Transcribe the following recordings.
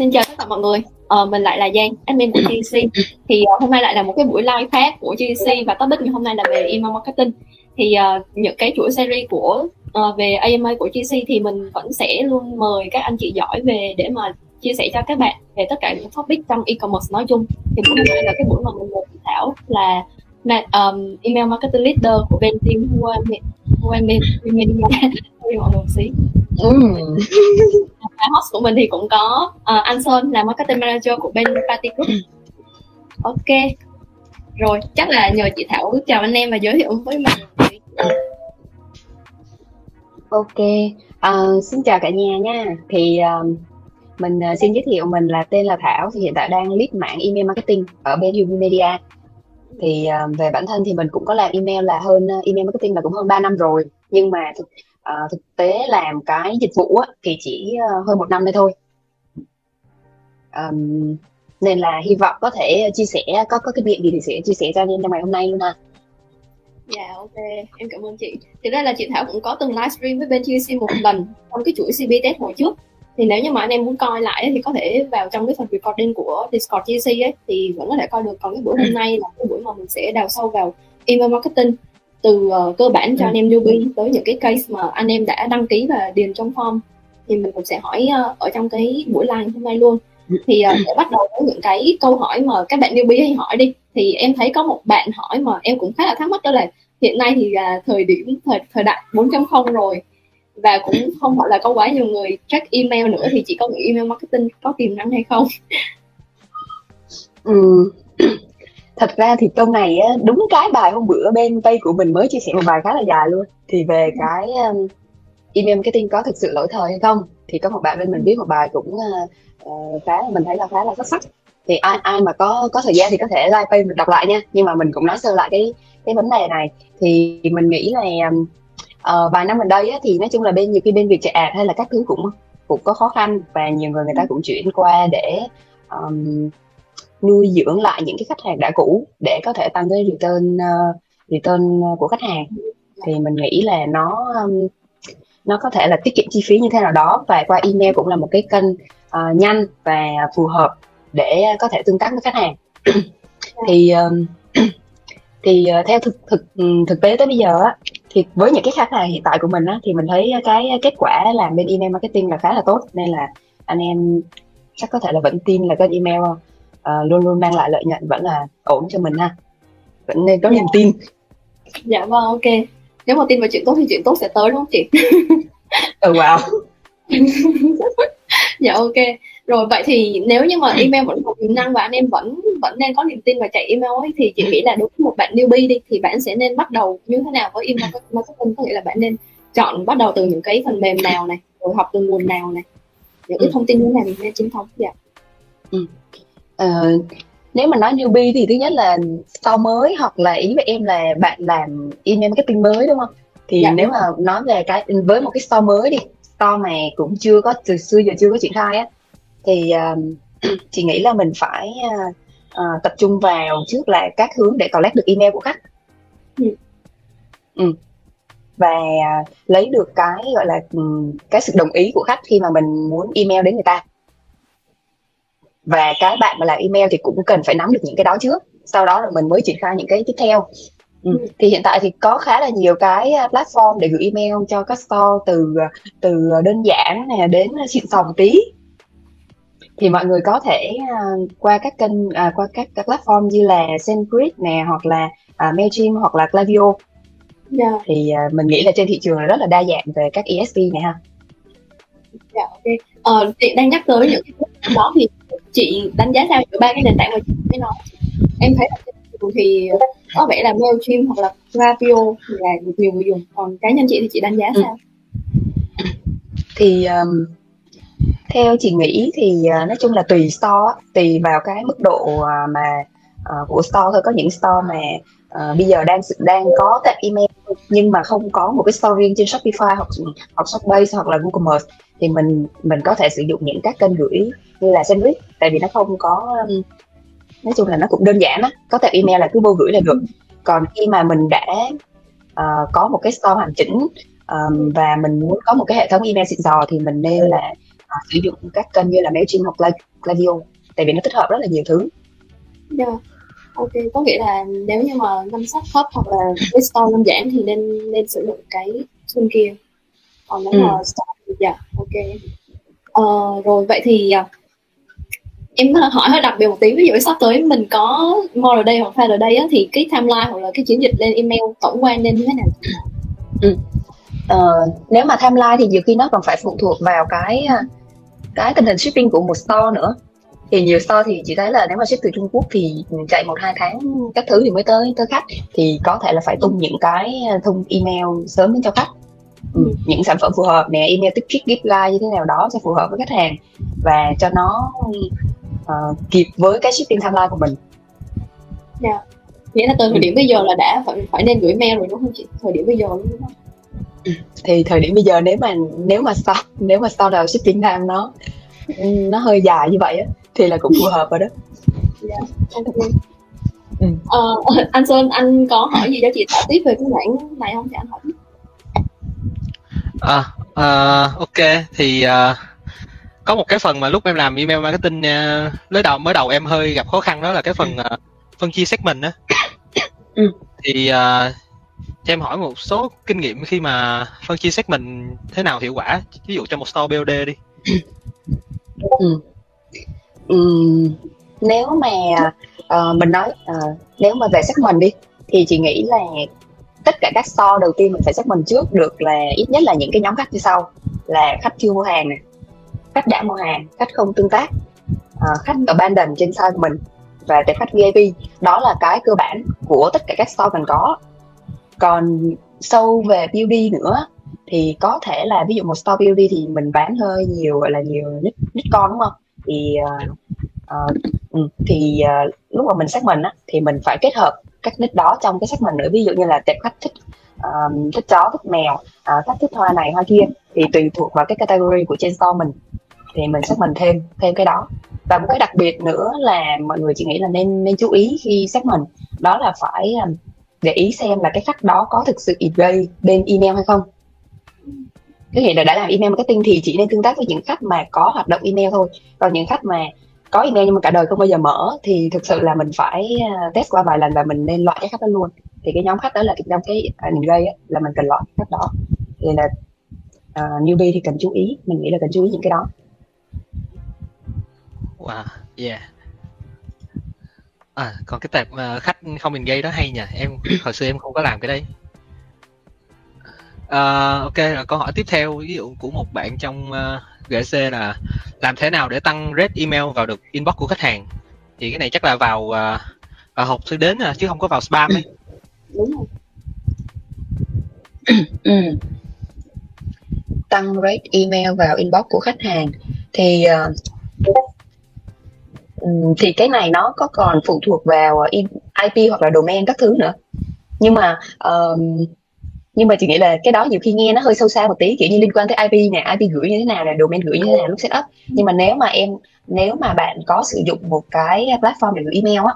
Xin chào tất cả mọi người, ờ, mình lại là Giang, admin của GC Thì uh, hôm nay lại là một cái buổi live khác của GC và topic ngày hôm nay là về email marketing. Thì uh, những cái chuỗi series của uh, về AMA của GC thì mình vẫn sẽ luôn mời các anh chị giỏi về để mà chia sẻ cho các bạn về tất cả những topic trong e-commerce nói chung. Thì buổi hôm nay là cái buổi mà mình mời Thảo là um, email marketing leader của bên team Huawei Huawei Media. Mọi người xí mm. host của mình thì cũng có uh, anh Sơn là marketing manager của bên Party Group. Ok. Rồi chắc là nhờ chị Thảo chào anh em và giới thiệu với mình. Ok. Uh, xin chào cả nhà nha. Thì uh, mình uh, xin giới thiệu mình là tên là Thảo thì hiện tại đang lead mạng email marketing ở bên Ubi Media. Thì uh, về bản thân thì mình cũng có làm email là hơn uh, email marketing là cũng hơn 3 năm rồi. Nhưng mà thực thực tế làm cái dịch vụ á, thì chỉ ờ, hơn một năm đây thôi um, nên là hy vọng có thể chia sẻ có có cái việc gì thì sẽ chia sẻ cho anh em trong ngày hôm nay luôn ha Dạ ok, em cảm ơn chị. Thực ra là chị Thảo cũng có từng livestream với bên TUC một lần trong cái chuỗi CB test hồi trước. Thì nếu như mà anh em muốn coi lại thì có thể vào trong cái phần recording của Discord TUC ấy thì vẫn có thể coi được. Còn cái buổi hôm nay là cái buổi mà mình sẽ đào sâu vào email marketing từ uh, cơ bản cho ừ. anh em newbie tới những cái case mà anh em đã đăng ký và điền trong form thì mình cũng sẽ hỏi uh, ở trong cái buổi live hôm nay luôn ừ. thì uh, để bắt đầu với những cái câu hỏi mà các bạn newbie hay hỏi đi thì em thấy có một bạn hỏi mà em cũng khá là thắc mắc đó là hiện nay thì là thời điểm thời thời đại 4.0 rồi và cũng không phải là có quá nhiều người check email nữa thì chỉ có nghĩ email marketing có tiềm năng hay không ừ thật ra thì câu này á, đúng cái bài hôm bữa bên tây của mình mới chia sẻ một bài khá là dài luôn. Thì về ừ. cái um, email marketing có thực sự lỗi thời hay không thì có một bạn bên mình viết một bài cũng uh, khá mình thấy là khá là xuất sắc. Thì ai ai mà có có thời gian thì có thể like page mình đọc lại nha. Nhưng mà mình cũng nói sơ lại cái cái vấn đề này. Thì mình nghĩ là uh, vài năm gần đây á, thì nói chung là bên nhiều khi bên việc chạy ad hay là các thứ cũng cũng có khó khăn và nhiều người người ta cũng chuyển qua để um, nuôi dưỡng lại những cái khách hàng đã cũ để có thể tăng cái return uh, return của khách hàng. Thì mình nghĩ là nó um, nó có thể là tiết kiệm chi phí như thế nào đó và qua email cũng là một cái kênh uh, nhanh và phù hợp để có thể tương tác với khách hàng. Thì um, thì uh, theo thực thực thực tế tới bây giờ á thì với những cái khách hàng hiện tại của mình á thì mình thấy cái kết quả làm bên email marketing là khá là tốt. Nên là anh em chắc có thể là vẫn tin là kênh email uh, luôn luôn mang lại lợi nhuận vẫn là ổn cho mình ha. Vẫn nên có niềm tin. Dạ vâng ok. Nếu mà tin vào chuyện tốt thì chuyện tốt sẽ tới đúng không chị? Ừ wow. Dạ ok. Rồi vậy thì nếu như mà email vẫn còn tiềm năng và anh em vẫn vẫn nên có niềm tin và chạy email ấy, thì chị nghĩ là đối với một bạn newbie đi thì bạn sẽ nên bắt đầu như thế nào với email marketing? Có nghĩa là bạn nên chọn bắt đầu từ những cái phần mềm nào này rồi học từ nguồn nào này. Những cái ừ. thông tin như thế nào mình nên chính thống dạ. Ừ. Uh, nếu mà nói newbie thì thứ nhất là store mới hoặc là ý với em là bạn làm email marketing mới đúng không thì dạ, nếu mà nói về cái với một cái store mới đi store mà cũng chưa có từ xưa giờ chưa có triển khai á thì uh, chị nghĩ là mình phải uh, uh, tập trung vào trước là các hướng để collect được email của khách ừ. Ừ. và uh, lấy được cái gọi là um, cái sự đồng ý của khách khi mà mình muốn email đến người ta và cái bạn mà làm email thì cũng cần phải nắm được những cái đó trước sau đó là mình mới triển khai những cái tiếp theo Ừ. thì hiện tại thì có khá là nhiều cái à, platform để gửi email cho các store từ từ đơn giản nè đến xịn sò một tí thì mọi người có thể uh, qua các kênh uh, qua các các platform như là SendGrid nè hoặc là uh, Mailchimp hoặc là Klaviyo yeah. Dạ. thì uh, mình nghĩ là trên thị trường là rất là đa dạng về các ESP này ha. Dạ ok. Ờ, chị đang nhắc tới những cái đó thì chị đánh giá sao giữa ba cái nền tảng mà chị mới nói? Em thấy là thì có vẻ là Mailchimp hoặc là Klaviyo là nhiều người dùng. Còn cá nhân chị thì chị đánh giá sao? Thì um, theo chị nghĩ thì uh, nói chung là tùy store tùy vào cái mức độ uh, mà uh, của store thôi. Có những store mà uh, bây giờ đang đang có tệp email nhưng mà không có một cái store riêng trên Shopify hoặc hoặc Shopbase hoặc là Google Commerce thì mình mình có thể sử dụng những các kênh gửi như là Sendgrid tại vì nó không có um, nói chung là nó cũng đơn giản á có tệp email là cứ vô gửi là được còn khi mà mình đã uh, có một cái store hoàn chỉnh um, và mình muốn có một cái hệ thống email xịn sò thì mình nên là uh, sử dụng các kênh như là Mailchimp hoặc Klaviyo tại vì nó tích hợp rất là nhiều thứ. Yeah. Dạ. Ok, có nghĩa là nếu như mà ngân sách thấp hoặc là cái store đơn giản thì nên nên sử dụng cái tool kia. Còn nếu ừ. mà store dạ, ok. ờ, rồi vậy thì à, em hỏi hơi đặc biệt một tí. Ví dụ sắp tới mình có more day hoặc file day á thì cái timeline hoặc là cái chiến dịch lên email tổng quan nên như thế nào? Ừ. ờ, nếu mà timeline thì nhiều khi nó còn phải phụ thuộc vào cái à, cái tình hình shipping của một store nữa. Thì nhiều store thì chị thấy là nếu mà ship từ Trung Quốc thì chạy một hai tháng các thứ thì mới tới tới khách. Thì có thể là phải tung những cái à, thông email sớm đến cho khách ừ, những sản phẩm phù hợp nè email gift guide như thế nào đó cho phù hợp với khách hàng và cho nó uh, kịp với cái shipping timeline của mình. Dạ. Yeah. Nghĩa là từ thời ừ. điểm bây giờ là đã phải phải nên gửi mail rồi đúng không chị? Thời điểm bây giờ đúng không? Ừ. Thì thời điểm bây giờ nếu mà nếu mà sau nếu mà sau đầu shipping time nó nó hơi dài như vậy á thì là cũng phù hợp rồi đó. Dạ. Yeah. Ừ. Ờ, anh Sơn anh có hỏi gì cho chị tiếp về cái mảng này không thì anh hỏi à, uh, ok thì uh, có một cái phần mà lúc em làm email marketing uh, mới đầu mới đầu em hơi gặp khó khăn đó là cái phần uh, phân chia segment á ừ. thì uh, cho em hỏi một số kinh nghiệm khi mà phân chia segment thế nào hiệu quả ví dụ cho một store BOD đi ừ. Ừ, nếu mà uh, mình nói uh, nếu mà về segment đi thì chị nghĩ là tất cả các store đầu tiên mình phải xác minh trước được là ít nhất là những cái nhóm khách như sau. Là khách chưa mua hàng này khách đã mua hàng khách không tương tác uh, khách abandon trên site của mình và tệp khách VIP đó là cái cơ bản của tất cả các store cần có. Còn sâu về beauty nữa thì có thể là ví dụ một store beauty thì mình bán hơi nhiều gọi là nhiều nick, nick con đúng không? Thì uh, uh, thì uh, lúc mà mình xác mình á thì mình phải kết hợp các nick đó trong cái xác mình nữa ví dụ như là tệp khách thích um, thích chó thích mèo uh, khách thích hoa này hoa kia thì tùy thuộc vào cái category của trên store mình thì mình xác mình thêm thêm cái đó. Và một cái đặc biệt nữa là mọi người chị nghĩ là nên nên chú ý khi xác mình đó là phải um, để ý xem là cái khách đó có thực sự engage bên email hay không. Cái nghĩa là đã làm email marketing thì chỉ nên tương tác với những khách mà có hoạt động email thôi. Còn những khách mà có email nhưng mà cả đời không bao giờ mở thì thực sự là mình phải à, test qua vài lần và mình nên loại cái khách đó luôn thì cái nhóm khách đó là trong cái engage à, gây là mình cần loại khách đó thì là uh, newbie thì cần chú ý mình nghĩ là cần chú ý những cái đó Wow, yeah. À, còn cái tệp uh, khách không mình gây đó hay nhỉ? Em hồi xưa em không có làm cái đấy. Uh, ok, rồi câu hỏi tiếp theo ví dụ của một bạn trong ờ, uh, GC là làm thế nào để tăng rate email vào được inbox của khách hàng? Thì cái này chắc là vào uh, vào hộp thư đến chứ không có vào spam ấy. Đúng rồi. ừ. Tăng rate email vào inbox của khách hàng thì uh, thì cái này nó có còn phụ thuộc vào IP hoặc là domain các thứ nữa nhưng mà um, nhưng mà chị nghĩ là cái đó nhiều khi nghe nó hơi sâu xa một tí kiểu như liên quan tới IP nè IP gửi như thế nào là domain gửi như thế nào lúc setup. Nhưng mà nếu mà em nếu mà bạn có sử dụng một cái platform để gửi email á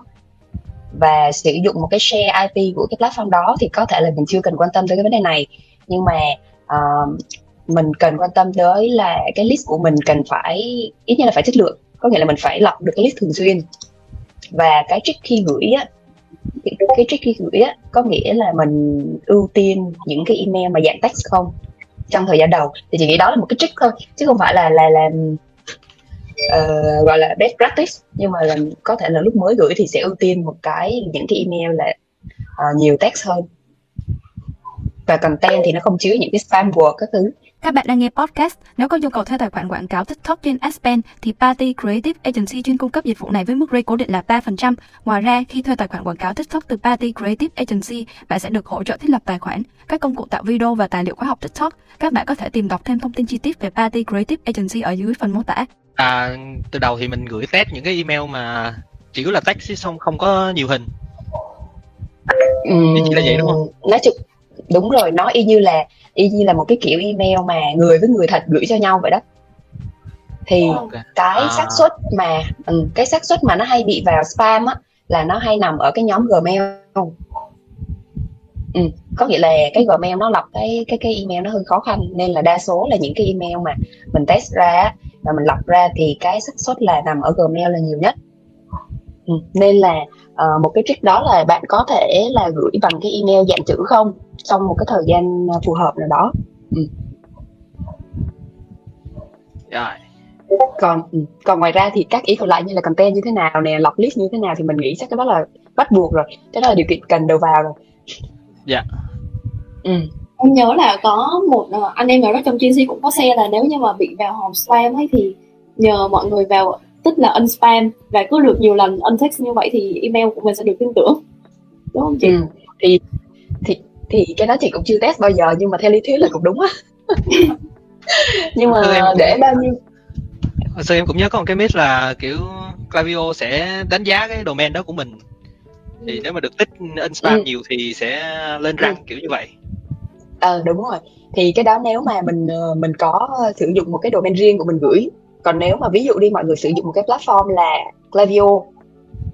và sử dụng một cái share IP của cái platform đó thì có thể là mình chưa cần quan tâm tới cái vấn đề này. Nhưng mà uh, mình cần quan tâm tới là cái list của mình cần phải ít nhất là phải chất lượng. Có nghĩa là mình phải lọc được cái list thường xuyên. Và cái trick khi gửi á cái, tricky trick khi gửi á có nghĩa là mình ưu tiên những cái email mà dạng text không trong thời gian đầu. Thì chị nghĩ đó là một cái trick thôi chứ không phải là là làm uh, gọi là best practice. Nhưng mà là có thể là lúc mới gửi thì sẽ ưu tiên một cái những cái email là uh, nhiều text hơn. Và content thì nó không chứa những cái spam word các thứ. Các bạn đang nghe podcast. Nếu có nhu cầu thuê tài khoản quảng cáo TikTok trên Aspen thì Party Creative Agency chuyên cung cấp dịch vụ này với mức rate cố định là 3%. Ngoài ra, khi thuê tài khoản quảng cáo TikTok từ Party Creative Agency, bạn sẽ được hỗ trợ thiết lập tài khoản, các công cụ tạo video và tài liệu khóa học TikTok. Các bạn có thể tìm đọc thêm thông tin chi tiết về Party Creative Agency ở dưới phần mô tả. À, từ đầu thì mình gửi test những cái email mà chỉ là text chứ không không có nhiều hình. Ừ, chỉ là vậy đúng không? Nói chung đúng rồi, nó y như là y như là một cái kiểu email mà người với người thật gửi cho nhau vậy đó thì okay. cái à. xác suất mà ừ, cái xác suất mà nó hay bị vào spam á là nó hay nằm ở cái nhóm Gmail ừ, có nghĩa là cái Gmail nó lọc cái cái cái email nó hơi khó khăn nên là đa số là những cái email mà mình test ra và mình lọc ra thì cái xác suất là nằm ở Gmail là nhiều nhất ừ, nên là uh, một cái trick đó là bạn có thể là gửi bằng cái email dạng chữ không trong một cái thời gian ờ, phù hợp nào đó. Ừ. rồi. Còn ừ, còn ngoài ra thì các ý còn lại như là content như thế nào nè lọc list như thế nào thì mình nghĩ chắc cái đó là bắt buộc rồi cái đó là điều kiện cần đầu vào rồi. Dạ. Ừ. Em nhớ là có một uh, anh em nào đó trong GC cũng có xe là nếu như mà bị vào hòm spam ấy thì nhờ mọi người vào tích là unspam và cứ được nhiều lần untext như vậy thì email của mình sẽ được tin tưởng đúng không chị? Ừ. thì thì thì cái đó chị cũng chưa test bao giờ nhưng mà theo lý thuyết là cũng đúng á nhưng mà em để bao nhiêu hồi xưa em cũng nhớ có một cái myth là kiểu Clavio sẽ đánh giá cái domain đó của mình thì nếu mà được tích unspam ừ. nhiều thì sẽ lên rank ừ. kiểu như vậy ờ đúng rồi thì cái đó nếu mà mình ờ, mình có sử dụng một cái domain riêng của mình gửi còn nếu mà ví dụ đi mọi người sử dụng một cái platform là Clavio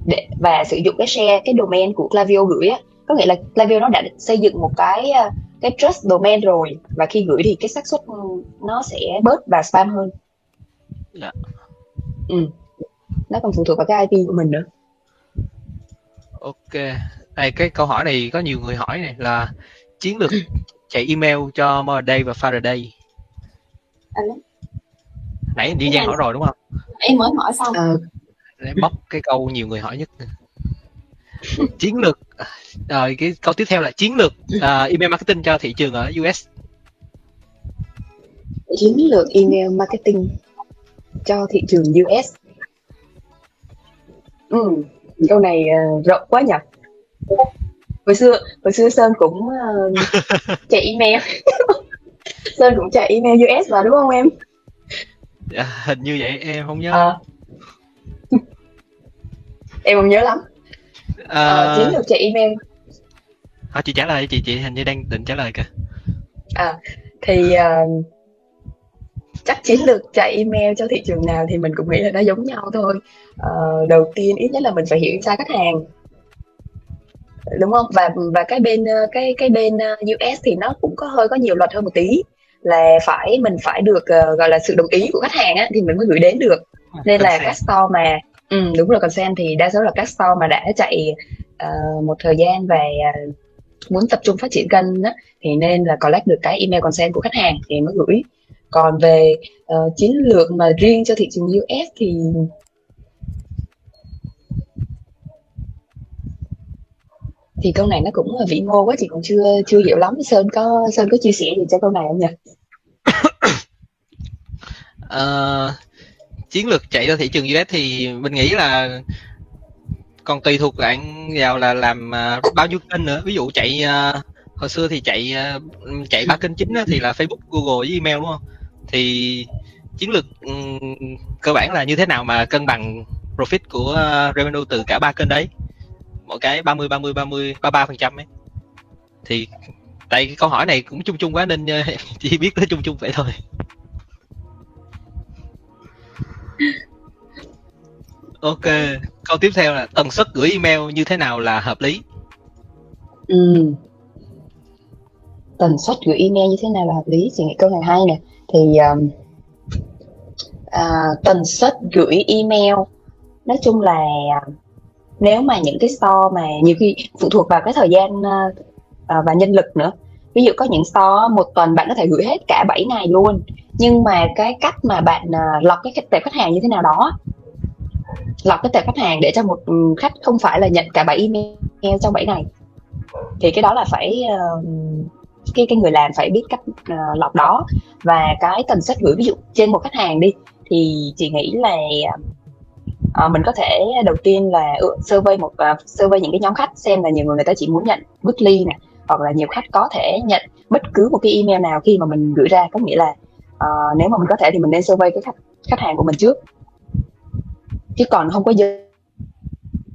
để và sử dụng cái share cái domain của Clavio gửi á có nghĩa là Clavio nó đã xây dựng một cái ờ, cái trust domain rồi và khi gửi thì cái xác suất nó sẽ bớt và spam hơn. Dạ. ừ. nó còn phụ thuộc vào cái IP của mình nữa. Ok. Đây cái câu hỏi này có nhiều người hỏi này là chiến lược chạy email cho Monday và Faraday à, nãy đi Giang hỏi rồi đúng không? Em mới hỏi xong. Để bóc cái câu nhiều người hỏi nhất. Chiến lược rồi cái câu tiếp theo là chiến lược uh, email marketing cho thị trường ở US chiến lược email marketing cho thị trường US ừ, câu này uh, rộng quá nhỉ? Hồi xưa hồi xưa sơn cũng uh, chạy email. Sơn cũng chạy email US mà đúng không em dạ, hình như vậy em không nhớ. À. em không nhớ lắm. À... uh, chiến lược chạy email. À, chị trả lời chị chị hình như đang định trả lời kìa. À thì uh, chắc chiến lược chạy email cho thị trường nào thì mình cũng nghĩ là nó giống nhau thôi. Uh, đầu tiên ít nhất là mình phải hiểu sai khách hàng. Đúng không? Và và cái bên cái cái bên US thì nó cũng có hơi có nhiều luật hơn một tí là phải mình phải được uh, gọi là sự đồng ý của khách hàng á thì mình mới gửi đến được. À, nên là các store mà ừ, đúng rồi consent thì đa số là các store mà đã chạy uh, một thời gian và uh, muốn tập trung phát triển kênh á, thì nên là collect được cái email consent của khách hàng thì mới gửi. Còn về uh, chiến lược mà riêng cho thị trường US thì thì câu này nó cũng là vĩ mô quá chị cũng chưa chưa hiểu lắm. Sơn có sơn có chia sẻ gì cho câu này không nhỉ? Uh, chiến lược chạy ra thị trường US thì mình nghĩ là còn tùy thuộc bạn vào là làm uh, bao nhiêu kênh nữa. Ví dụ chạy uh, hồi xưa thì chạy uh, chạy ba kênh chính thì là Facebook, Google với email đúng không? Thì chiến lược um, cơ bản là như thế nào mà cân bằng profit của uh, revenue từ cả ba kênh đấy? Mỗi cái 30 30 30 33 phần trăm ấy. Thì tại cái câu hỏi này cũng chung chung quá nên ờ, chỉ biết tới chung chung vậy thôi. Ok câu tiếp theo là tần suất gửi email như thế nào là hợp lý? Ừ. tần suất gửi email như thế nào là hợp lý? Chị nghĩ câu này hay nè. Thì um, à, tần suất gửi email nói chung là nếu mà những cái store mà nhiều khi phụ thuộc vào cái thời gian uh, và nhân lực nữa. Ví dụ có những store một tuần bạn có thể gửi hết cả 7 ngày luôn. Nhưng mà cái cách mà bạn uh, lọc cái tệp khách hàng như thế nào đó lọc cái tệp khách hàng để cho một ừ, khách không phải là nhận cả 7 email trong 7 ngày thì cái đó là phải uh, cái cái người làm phải biết cách uh, lọc đó. Và cái tần suất gửi ví dụ trên một khách hàng đi thì chị nghĩ là uh, Ờ, mình có thể đầu tiên là ừ, survey một uh, survey những cái nhóm khách xem là nhiều người người ta chỉ muốn nhận weekly nè hoặc là nhiều khách có thể nhận bất cứ một cái email nào khi mà mình gửi ra. Có nghĩa là uh, nếu mà mình có thể thì mình nên survey cái khách khách hàng của mình trước. Chứ còn không có giới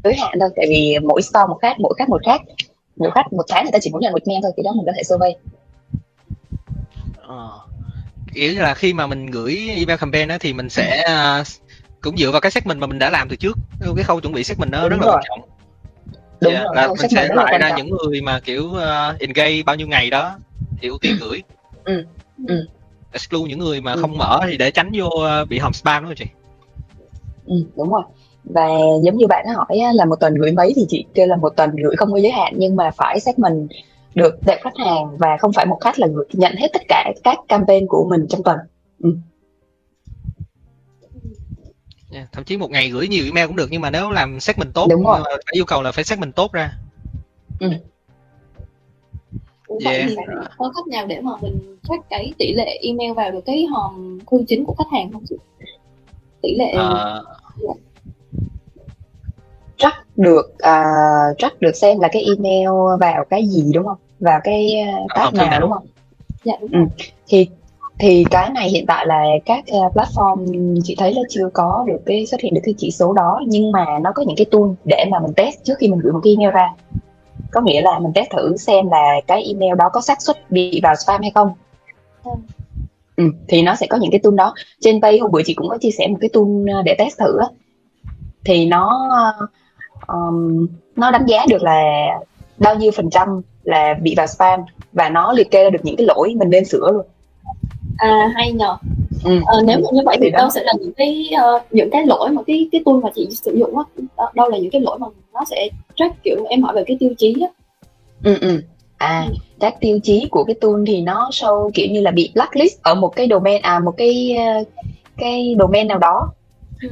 giới hạn đâu tại vì mỗi store một khác mỗi khách một khác. Mỗi khách một tháng người ta chỉ muốn nhận một mail thôi thì đó mình có thể survey. Ờ. kiểu là khi mà mình gửi email campaign đó thì mình sẽ uh, cũng dựa vào cái segment mà mình đã làm từ trước cái khâu chuẩn bị segment nó rất là quan trọng đúng yeah, rồi, là mình sẽ loại ra những người mà kiểu uh, engage bao nhiêu ngày đó thì ưu tiên gửi ừ. Ừ. exclude những người mà ừ. không mở thì để tránh vô uh, bị hòm spam đúng không chị ừ, đúng rồi và giống như bạn hỏi là một tuần gửi mấy thì chị kêu là một tuần gửi không có giới hạn nhưng mà phải xác mình được đẹp khách hàng và không phải một khách là gửi, nhận hết tất cả các campaign của mình trong tuần ừ. Yeah, thậm chí một ngày gửi nhiều email cũng được nhưng mà nếu làm segment tốt Đúng rồi. phải yêu cầu là phải segment tốt ra ừ. Vậy yeah. thì có cách nào để mà mình check cái tỷ lệ email vào được cái hòm thư chính của khách hàng không chị? Tỷ lệ uh, track được uh, track được xem là cái email vào cái gì đúng không vào cái uh, tag nào, nào đúng không dạ đúng ừ. thì thì cái này hiện tại là các uh, platform chị thấy là chưa có được cái xuất hiện được cái chỉ số đó nhưng mà nó có những cái tool để mà mình test trước khi mình gửi một cái email ra. Có nghĩa là mình test thử xem là cái email đó có xác suất bị vào spam hay không. Ừ. Ừ, thì nó sẽ có những cái tool đó. Trên page hôm bữa chị cũng có chia sẻ một cái tool để test thử á. Thì nó um, nó đánh giá được là bao nhiêu phần trăm là bị vào spam và nó liệt kê ra được những cái lỗi mình nên sửa luôn à hay nhờ. Ừ. ờ, nếu mà như vậy thì đâu sẽ là những cái uh, những cái lỗi mà cái cái tool mà chị sử dụng á. Đâu là những cái lỗi mà nó sẽ track kiểu em hỏi về cái tiêu chí á. Ừ ừ. À ừ. các tiêu chí của cái tool thì nó show kiểu như là bị blacklist ở một cái domain à một cái cái domain nào đó.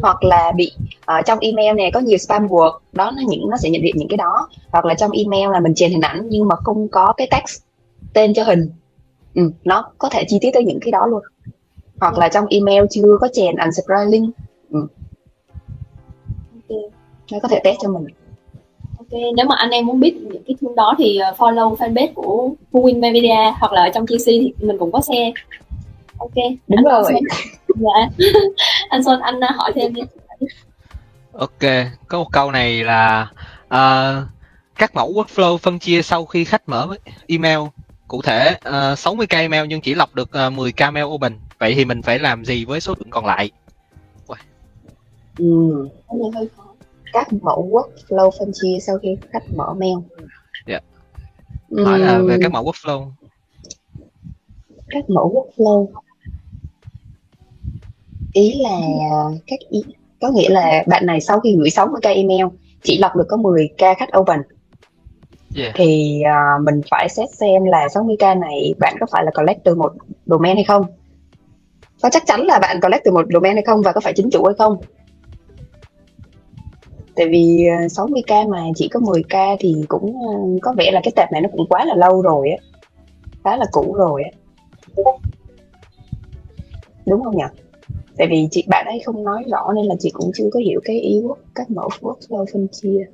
Hoặc là bị uh, trong email này có nhiều spam word đó nó những nó sẽ nhận diện những cái đó. Hoặc là trong email là mình chèn hình ảnh nhưng mà không có cái text tên cho hình ừ, nó có thể chi tiết tới những cái đó luôn. Hoặc là trong email chưa có chèn unsubscribe link ừ. okay. nó có thể test cho mình. Ok nếu mà anh em muốn biết những cái tool đó thì ờ, follow fanpage của Win Media hoặc là trong GC thì mình cũng có share. Ok. Đúng anh rồi. Dạ. Anh Sơn anh hỏi thêm đi. Ok có một câu này là uh, các mẫu workflow phân chia sau khi khách mở email cụ thể uh, ờ, 60k email nhưng chỉ lọc được uh, 10k mail open. Vậy thì mình phải làm gì với số lượng còn lại? Wow. ừ. các mẫu workflow phân chia sau khi khách mở mail. Dạ. Yeah. hỏi là về các mẫu workflow. Các mẫu workflow. Ý là các ý có nghĩa là bạn này sau khi gửi 60 k email chỉ lọc được có 10 k khách open yeah. thì uh, mình phải xét xem là 60 k này bạn có phải là collect từ một domain hay không? Có chắc chắn là bạn collect từ một domain hay không và có phải chính chủ hay không? Tại vì à, 60k mà chỉ có 10k thì cũng à, có vẻ là cái tệp này nó cũng quá là lâu rồi á. Khá là cũ rồi á. Đúng không nhỉ? Tại vì chị bạn ấy không nói rõ nên là chị cũng chưa có hiểu cái ý các mẫu workflow phân chia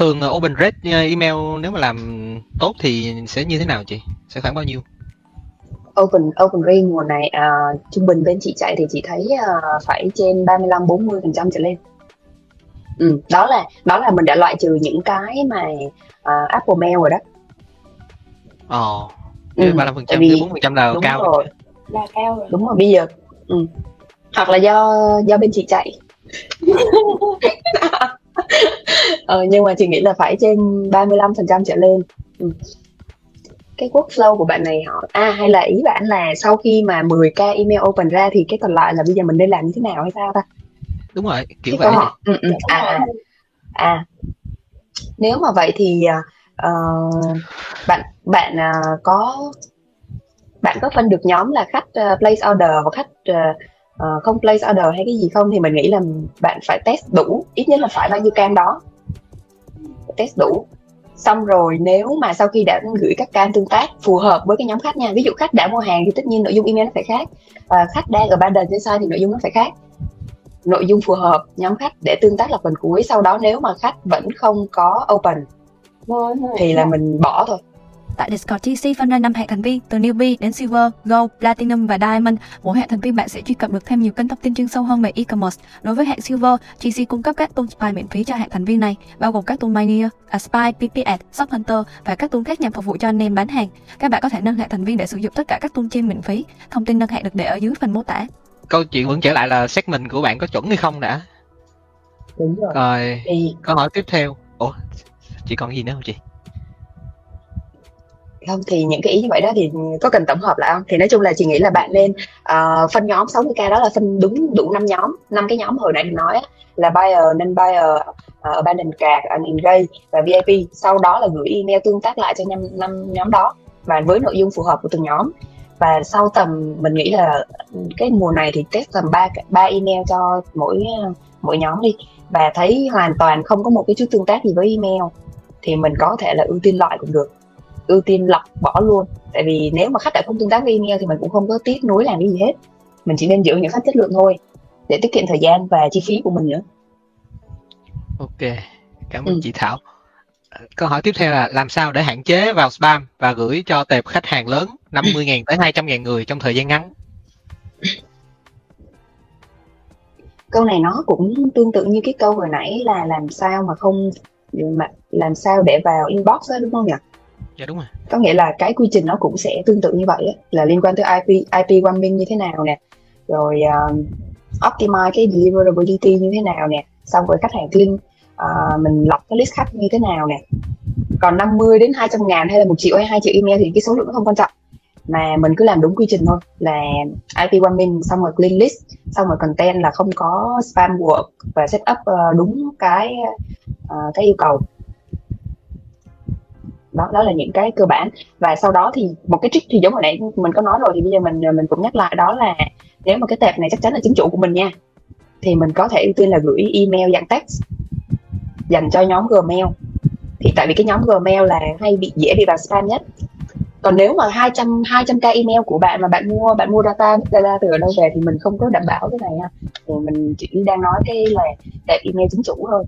thường open rate ờ, email nếu mà làm tốt thì sẽ như thế nào chị? Sẽ khoảng bao nhiêu? Open open rate mùa này uh, trung bình bên chị chạy thì chị thấy uh, phải trên 35 40 phần trăm trở lên. Ừ, đó là đó là mình đã loại trừ những cái mà uh, Apple Mail rồi đó. Ồ, oh, ừ, 35 phần trăm, 4 phần trăm là cao. rồi. Là cao rồi. Đúng rồi bây giờ ừ. hoặc là do do bên chị chạy ờ, nhưng mà chị nghĩ là phải trên 35% trở lên. Ừ. cái workflow của bạn này họ à hay là ý bạn là sau khi mà 10k email open ra thì cái còn lại là bây giờ mình nên làm như thế nào hay sao ta? Đúng rồi kiểu vậy. họ, ừ, ừ. À, à, à. Nếu mà vậy thì uh, bạn bạn uh, có bạn có phân được nhóm là khách uh, place order và khách uh, uh, không place order hay cái gì không thì mình nghĩ là bạn phải test đủ ít nhất là phải bao nhiêu cam đó. Test đủ. Xong rồi nếu mà sau khi đã gửi các can tương tác phù hợp với cái nhóm khách nha ví dụ khách đã mua hàng thì tất nhiên nội dung email nó phải khác. Và khách đang ở ban đền trên site thì nội dung nó phải khác. Nội dung phù hợp nhóm khách để tương tác là phần cuối sau đó nếu mà khách vẫn không có open thì là mình bỏ thôi Tại Discord TC phân ra 5 hệ thành viên từ newbie đến silver, gold, platinum và diamond. Mỗi hệ thành viên bạn sẽ truy cập được thêm nhiều kênh thông tin chuyên sâu hơn về e-commerce. Đối với hệ silver, GC cung cấp các tool spy miễn phí cho hệ thành viên này, bao gồm các tool Miner, Spy, PPS, Shop Hunter và các tool khác nhằm phục vụ cho anh em bán hàng. Các bạn có thể nâng hệ thành viên để sử dụng tất cả các tool trên miễn phí. Thông tin nâng hệ được để ở dưới phần mô tả. Câu chuyện vẫn trở lại là segment của bạn có chuẩn hay không đã. Đúng rồi. Rồi, thì... câu hỏi tiếp theo. Ủa, chỉ còn gì nữa không chị? Không? Thì những cái ý như vậy đó thì có cần tổng hợp lại không? Thì nói chung là chị nghĩ là bạn nên uh, ờ, phân nhóm 60 k đó là phân đúng đủ năm nhóm năm cái nhóm hồi nãy mình nói là buyer nên buyer uh, ờ, abandoned card and engage và vip sau đó là gửi email tương tác lại cho năm năm nhóm đó và với nội dung phù hợp của từng nhóm. Và sau tầm mình nghĩ là cái mùa này thì test tầm ba ba email cho mỗi mỗi nhóm đi. Và thấy hoàn toàn không có một cái chút tương tác gì với email thì mình có thể là ưu tiên loại cũng được ưu tiên lọc bỏ luôn. Tại vì nếu mà khách đã không tương tác với email thì mình cũng không có tiếc nuối làm cái gì hết. Mình chỉ nên giữ những khách chất lượng thôi để tiết kiệm thời gian và chi phí của mình nữa. Ok cảm ơn ừ. chị thảo. Câu hỏi tiếp theo là làm sao để hạn chế vào spam và gửi cho tệp khách hàng lớn 50.000 tới 200.000 người trong thời gian ngắn? Câu này nó cũng tương tự như cái câu hồi nãy là làm sao mà không mà làm sao để vào inbox đó đúng không nhỉ dạ đúng rồi. Có nghĩa là cái quy trình nó cũng sẽ tương tự như vậy á, là liên quan tới IP IP warming như thế nào nè rồi uh, optimize cái deliverability như thế nào nè xong rồi khách hàng link uh, ờ, mình lọc cái list khách như thế nào nè. Còn 50 đến 200 ngàn hay là một triệu hay hai triệu email thì cái số lượng nó không quan trọng mà mình cứ làm đúng quy trình thôi là IP warming xong rồi clean list xong rồi content là không có spam work và set up uh, ờ, đúng cái uh, cái yêu cầu đó đó là những cái cơ bản. Và sau đó thì một cái trick thì giống hồi nãy mình có nói rồi, thì bây giờ mình à, mình cũng nhắc lại, đó là nếu mà cái tệp này chắc chắn là chính chủ của mình nha, thì mình có thể ưu tiên là gửi email, dạng text dành cho nhóm Gmail. Thì tại vì cái nhóm Gmail là hay bị dễ bị vào spam nhất. Còn nếu mà 200 200 k email của bạn mà bạn mua bạn mua data data từ ở đâu về thì mình không có đảm bảo cái này ha. Thì mình chỉ đang nói cái là tệp email chính chủ thôi.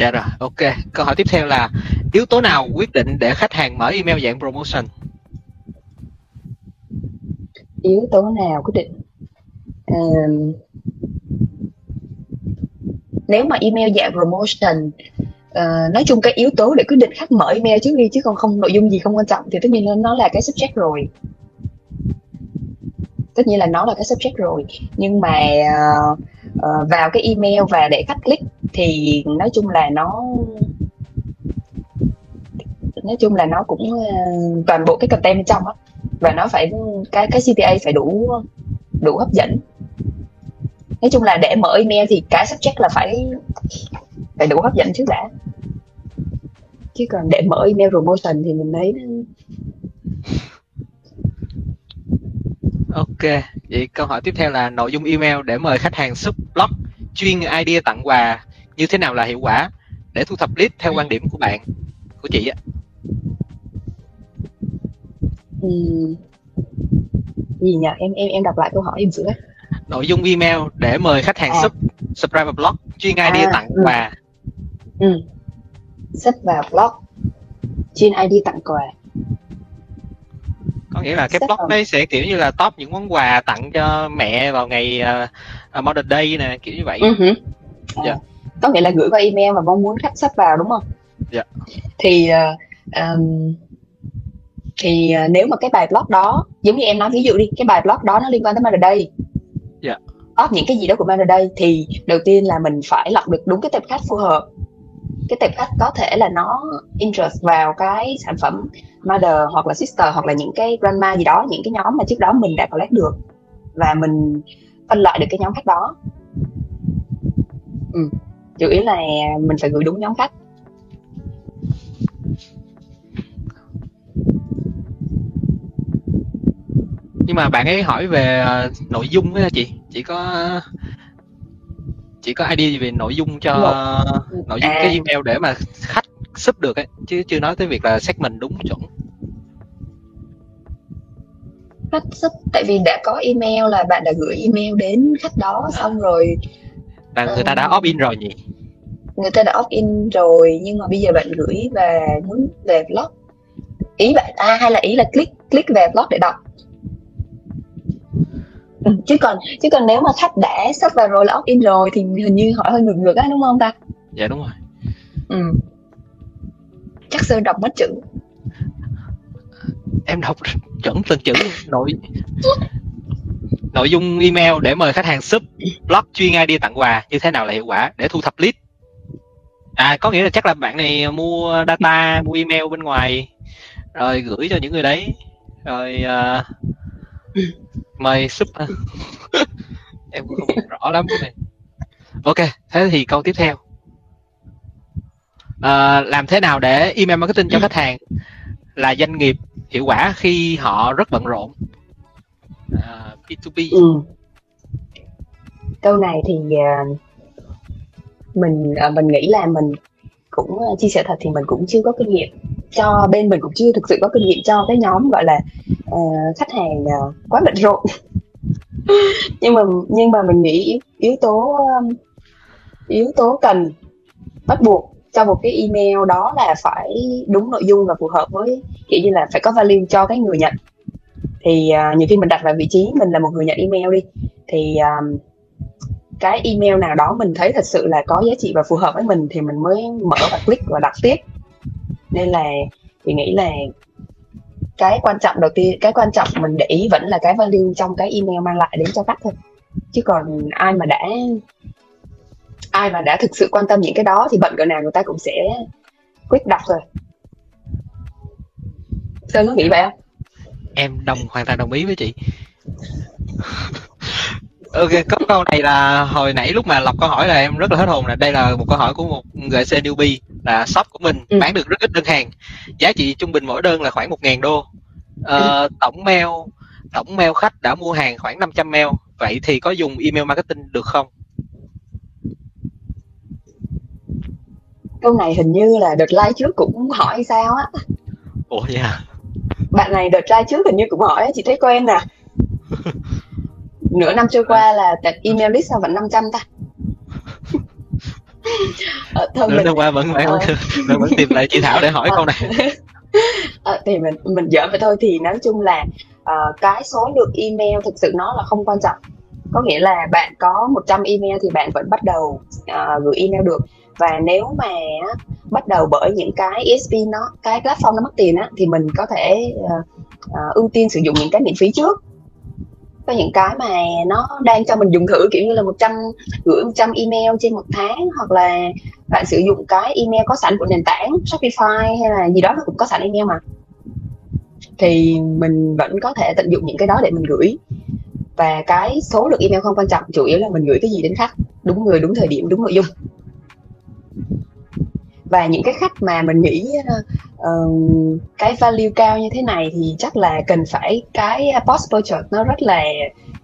Dạ rồi, ok. Câu hỏi tiếp theo là yếu tố nào quyết định để khách hàng mở email dạng promotion? Yếu tố nào quyết định? Um, nếu mà email dạng promotion uh, nói chung cái yếu tố để quyết định khách mở email trước đi chứ còn không nội dung gì không quan trọng thì tất nhiên nó, nó là cái subject rồi tất nhiên là nó là cái subject rồi nhưng mà uh, uh, vào cái email và để khách click thì nói chung là nó nói chung là nó cũng uh, toàn bộ cái content bên trong á. Và nó phải cái cái CTA phải đủ đủ hấp dẫn. Nói chung là để mở email thì cái subject là phải phải đủ hấp dẫn trước đã. Chứ còn để mở email promotion thì mình thấy Ok, vậy câu hỏi tiếp theo là nội dung email để mời khách hàng sub blog chuyên idea tặng quà như thế nào là hiệu quả để thu thập lead theo quan điểm của bạn của chị ạ. Ừ. Gì nhỉ? Em em em đọc lại câu hỏi em sửa. Nội dung email để mời khách hàng à. sub subscribe blog chuyên idea à, tặng ừ. quà. Ừ. Sub vào blog chuyên idea tặng quà có nghĩa là cái blog đấy sẽ kiểu như là top những món quà tặng cho mẹ vào ngày uh, Mother's Day nè kiểu như vậy. Uh-huh. dạ. có nghĩa là gửi qua email và mong muốn khách sắp vào đúng không? Dạ. Thì uh, um, thì uh, nếu mà cái bài blog đó giống như em nói ví dụ đi cái bài blog đó nó liên quan tới Mother's Day. Dạ. Top những cái gì đó của Mother's Day thì đầu tiên là mình phải lọc được đúng cái tệp khách phù hợp cái tệp khách có thể là nó interest vào cái sản phẩm mother hoặc là sister hoặc là những cái grandma gì đó, những cái nhóm mà trước đó mình đã collect được và mình phân loại được cái nhóm khách đó ừ. chủ yếu là mình phải gửi đúng nhóm khách nhưng mà bạn ấy hỏi về ờ, nội dung đó chị chỉ có chỉ có ID về nội dung cho nội dung à. cái email để mà khách sub được ấy chứ chưa nói tới việc là segment đúng chuẩn. Khách sub tại vì đã có email là bạn đã gửi email đến khách đó à. xong rồi là người ta đã opt in rồi nhỉ? Người ta đã opt in rồi nhưng mà bây giờ bạn gửi về muốn về blog ý bạn à hay là ý là click click về blog để đọc ừ, chứ còn chứ còn nếu mà khách đã sắp vào rồi là opt in rồi thì hình như hỏi hơi ngược ngược á đúng không ta? Dạ đúng rồi. Ừ. Chắc sơn đọc mất chữ. Em đọc chuẩn từng chữ nội nội dung email để mời khách hàng sub blog chuyên ID tặng quà như thế nào là hiệu quả để thu thập lead? À có nghĩa là chắc là bạn này mua data mua email bên ngoài rồi gửi cho những người đấy rồi uh, mời sub em cũng không rõ lắm cái này. Ok thế thì câu tiếp theo. Uh, làm thế nào để email marketing cho khách hàng là doanh nghiệp hiệu quả khi họ rất bận rộn? Uh, B2B ừ. câu này thì uh, mình uh, mình nghĩ là mình cũng ờ, chia sẻ thật thì mình cũng chưa có kinh nghiệm cho bên mình cũng chưa thực sự có kinh nghiệm cho cái nhóm gọi là uh, khách hàng ờ, uh, quá bận rộn. Nhưng mà nhưng mà mình nghĩ yếu tố yếu tố cần bắt buộc cho một cái email đó là phải đúng nội dung và phù hợp với kiểu như là phải có value cho cái người nhận. Thì uh, nhiều khi mình đặt vào vị trí mình là một người nhận email đi thì um, cái email nào đó mình thấy thật sự là có giá trị và phù hợp với mình thì mình mới mở và click và đặt tiếp. Nên là thì nghĩ là cái quan trọng đầu tiên, cái quan trọng mình để ý vẫn là cái value trong cái email mang lại đến cho khách thôi. Chứ còn ai mà đã, ai mà đã thực sự quan tâm những cái đó thì bận cỡ nào người ta cũng sẽ quyết đọc rồi. Sơn có nghĩ vậy không? Em đồng, hoàn toàn đồng ý với chị ok có câu này là hồi nãy lúc mà lọc câu hỏi là em rất là hết hồn là đây là một câu hỏi của một gc newbie là shop của mình ừ. bán được rất ít đơn hàng. Giá trị trung bình mỗi đơn là khoảng một ngàn đô. Ờ, ừ. tổng mail tổng mail khách đã mua hàng khoảng 500 mail. Vậy thì có dùng email marketing được không? Câu này hình như là đợt like trước cũng hỏi sao á. Ủa vậy à bạn này đợt like trước hình như cũng hỏi chị thấy quen nè nửa năm trôi qua là email list sao vẫn 500 ta? Ờ, thôi nửa mình... năm qua vẫn vẫn, ờ... vẫn, vẫn tìm lại chị Thảo để hỏi ờ... câu này. Ờ, thì mình mình giỡn vậy thôi. Thì nói chung là uh, cái số lượng email thực sự nó là không quan trọng. Có nghĩa là bạn có 100 email thì bạn vẫn bắt đầu uh, gửi email được. Và nếu mà bắt đầu bởi những cái ESP nó cái platform nó mất tiền á thì mình có thể uh, uh, ưu tiên sử dụng những cái miễn phí trước có những cái mà nó đang cho mình dùng thử, kiểu như là 100 gửi 100 email trên một tháng, hoặc là bạn sử dụng cái email có sẵn của nền tảng Shopify hay là gì đó, nó cũng có sẵn email mà. Thì mình vẫn có thể tận dụng những cái đó để mình gửi. Và cái số lượng email không quan trọng, chủ yếu là mình gửi cái gì đến khách, đúng người, đúng thời điểm, đúng nội dung và những cái khách mà mình nghĩ uh, cái value cao như thế này thì chắc là cần phải cái post purchase nó rất là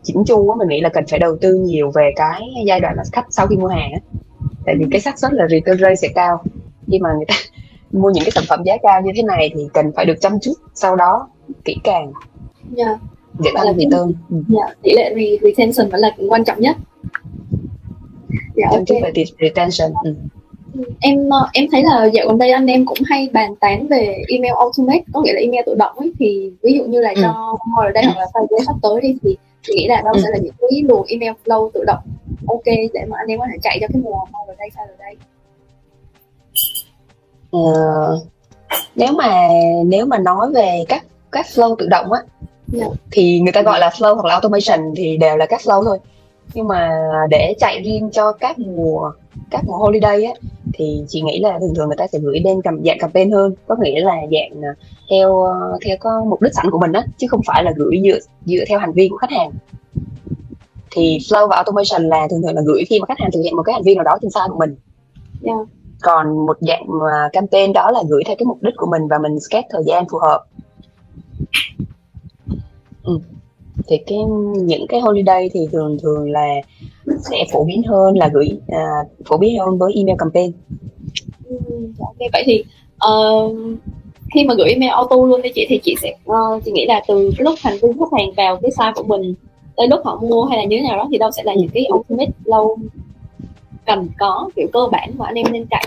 chỉnh chu á mình nghĩ là cần phải đầu tư nhiều về cái giai đoạn là khách sau khi mua hàng á tại vì cái xác suất là return rate sẽ cao khi mà người ta mua những cái sản phẩm giá cao như thế này thì cần phải được chăm chút sau đó kỹ càng yeah. để tăng return ừ. yeah. tỷ lệ retention vẫn là quan trọng nhất yeah, chăm okay. chút về retention ừ em ờ, em thấy là dạo gần đây anh em cũng hay bàn tán về email automate có nghĩa là email tự động ấy thì ví dụ như là ừ. cho hồi đây hoặc là file giấy sắp tới đi thì chị nghĩ là đâu ừ. sẽ là những cái luồng email flow tự động ok để mà anh em có thể chạy cho cái mùa hồi đây file đây ờ, nếu mà nếu mà nói về các các flow tự động á yeah. Dạ. thì người ta gọi là flow hoặc là automation thì đều là các flow thôi nhưng mà để chạy riêng cho các mùa các mùa holiday á thì chị nghĩ là thường thường người ta sẽ gửi bên cầm dạng campaign hơn có nghĩa là dạng à, theo ờ, theo có mục đích sẵn của mình á chứ không phải là gửi dựa dựa theo hành vi của khách hàng thì flow và automation là thường thường là gửi khi mà khách hàng thực hiện một cái hành vi nào đó trên site của mình yeah. còn một dạng uh, campaign đó là gửi theo cái mục đích của mình và mình schedule thời gian phù hợp ừ. Thì cái những cái holiday thì thường thường là sẽ phổ biến hơn là gửi à, phổ biến hơn với email campaign. Ừ, ok. Vậy thì uh, khi mà gửi email auto luôn cho chị thì chị sẽ uh, chị nghĩ là từ lúc thành viên khách hàng vào cái site của mình tới lúc họ mua hay là như thế nào đó thì đâu sẽ là những cái ultimate lâu cần có kiểu cơ bản mà anh em nên chạy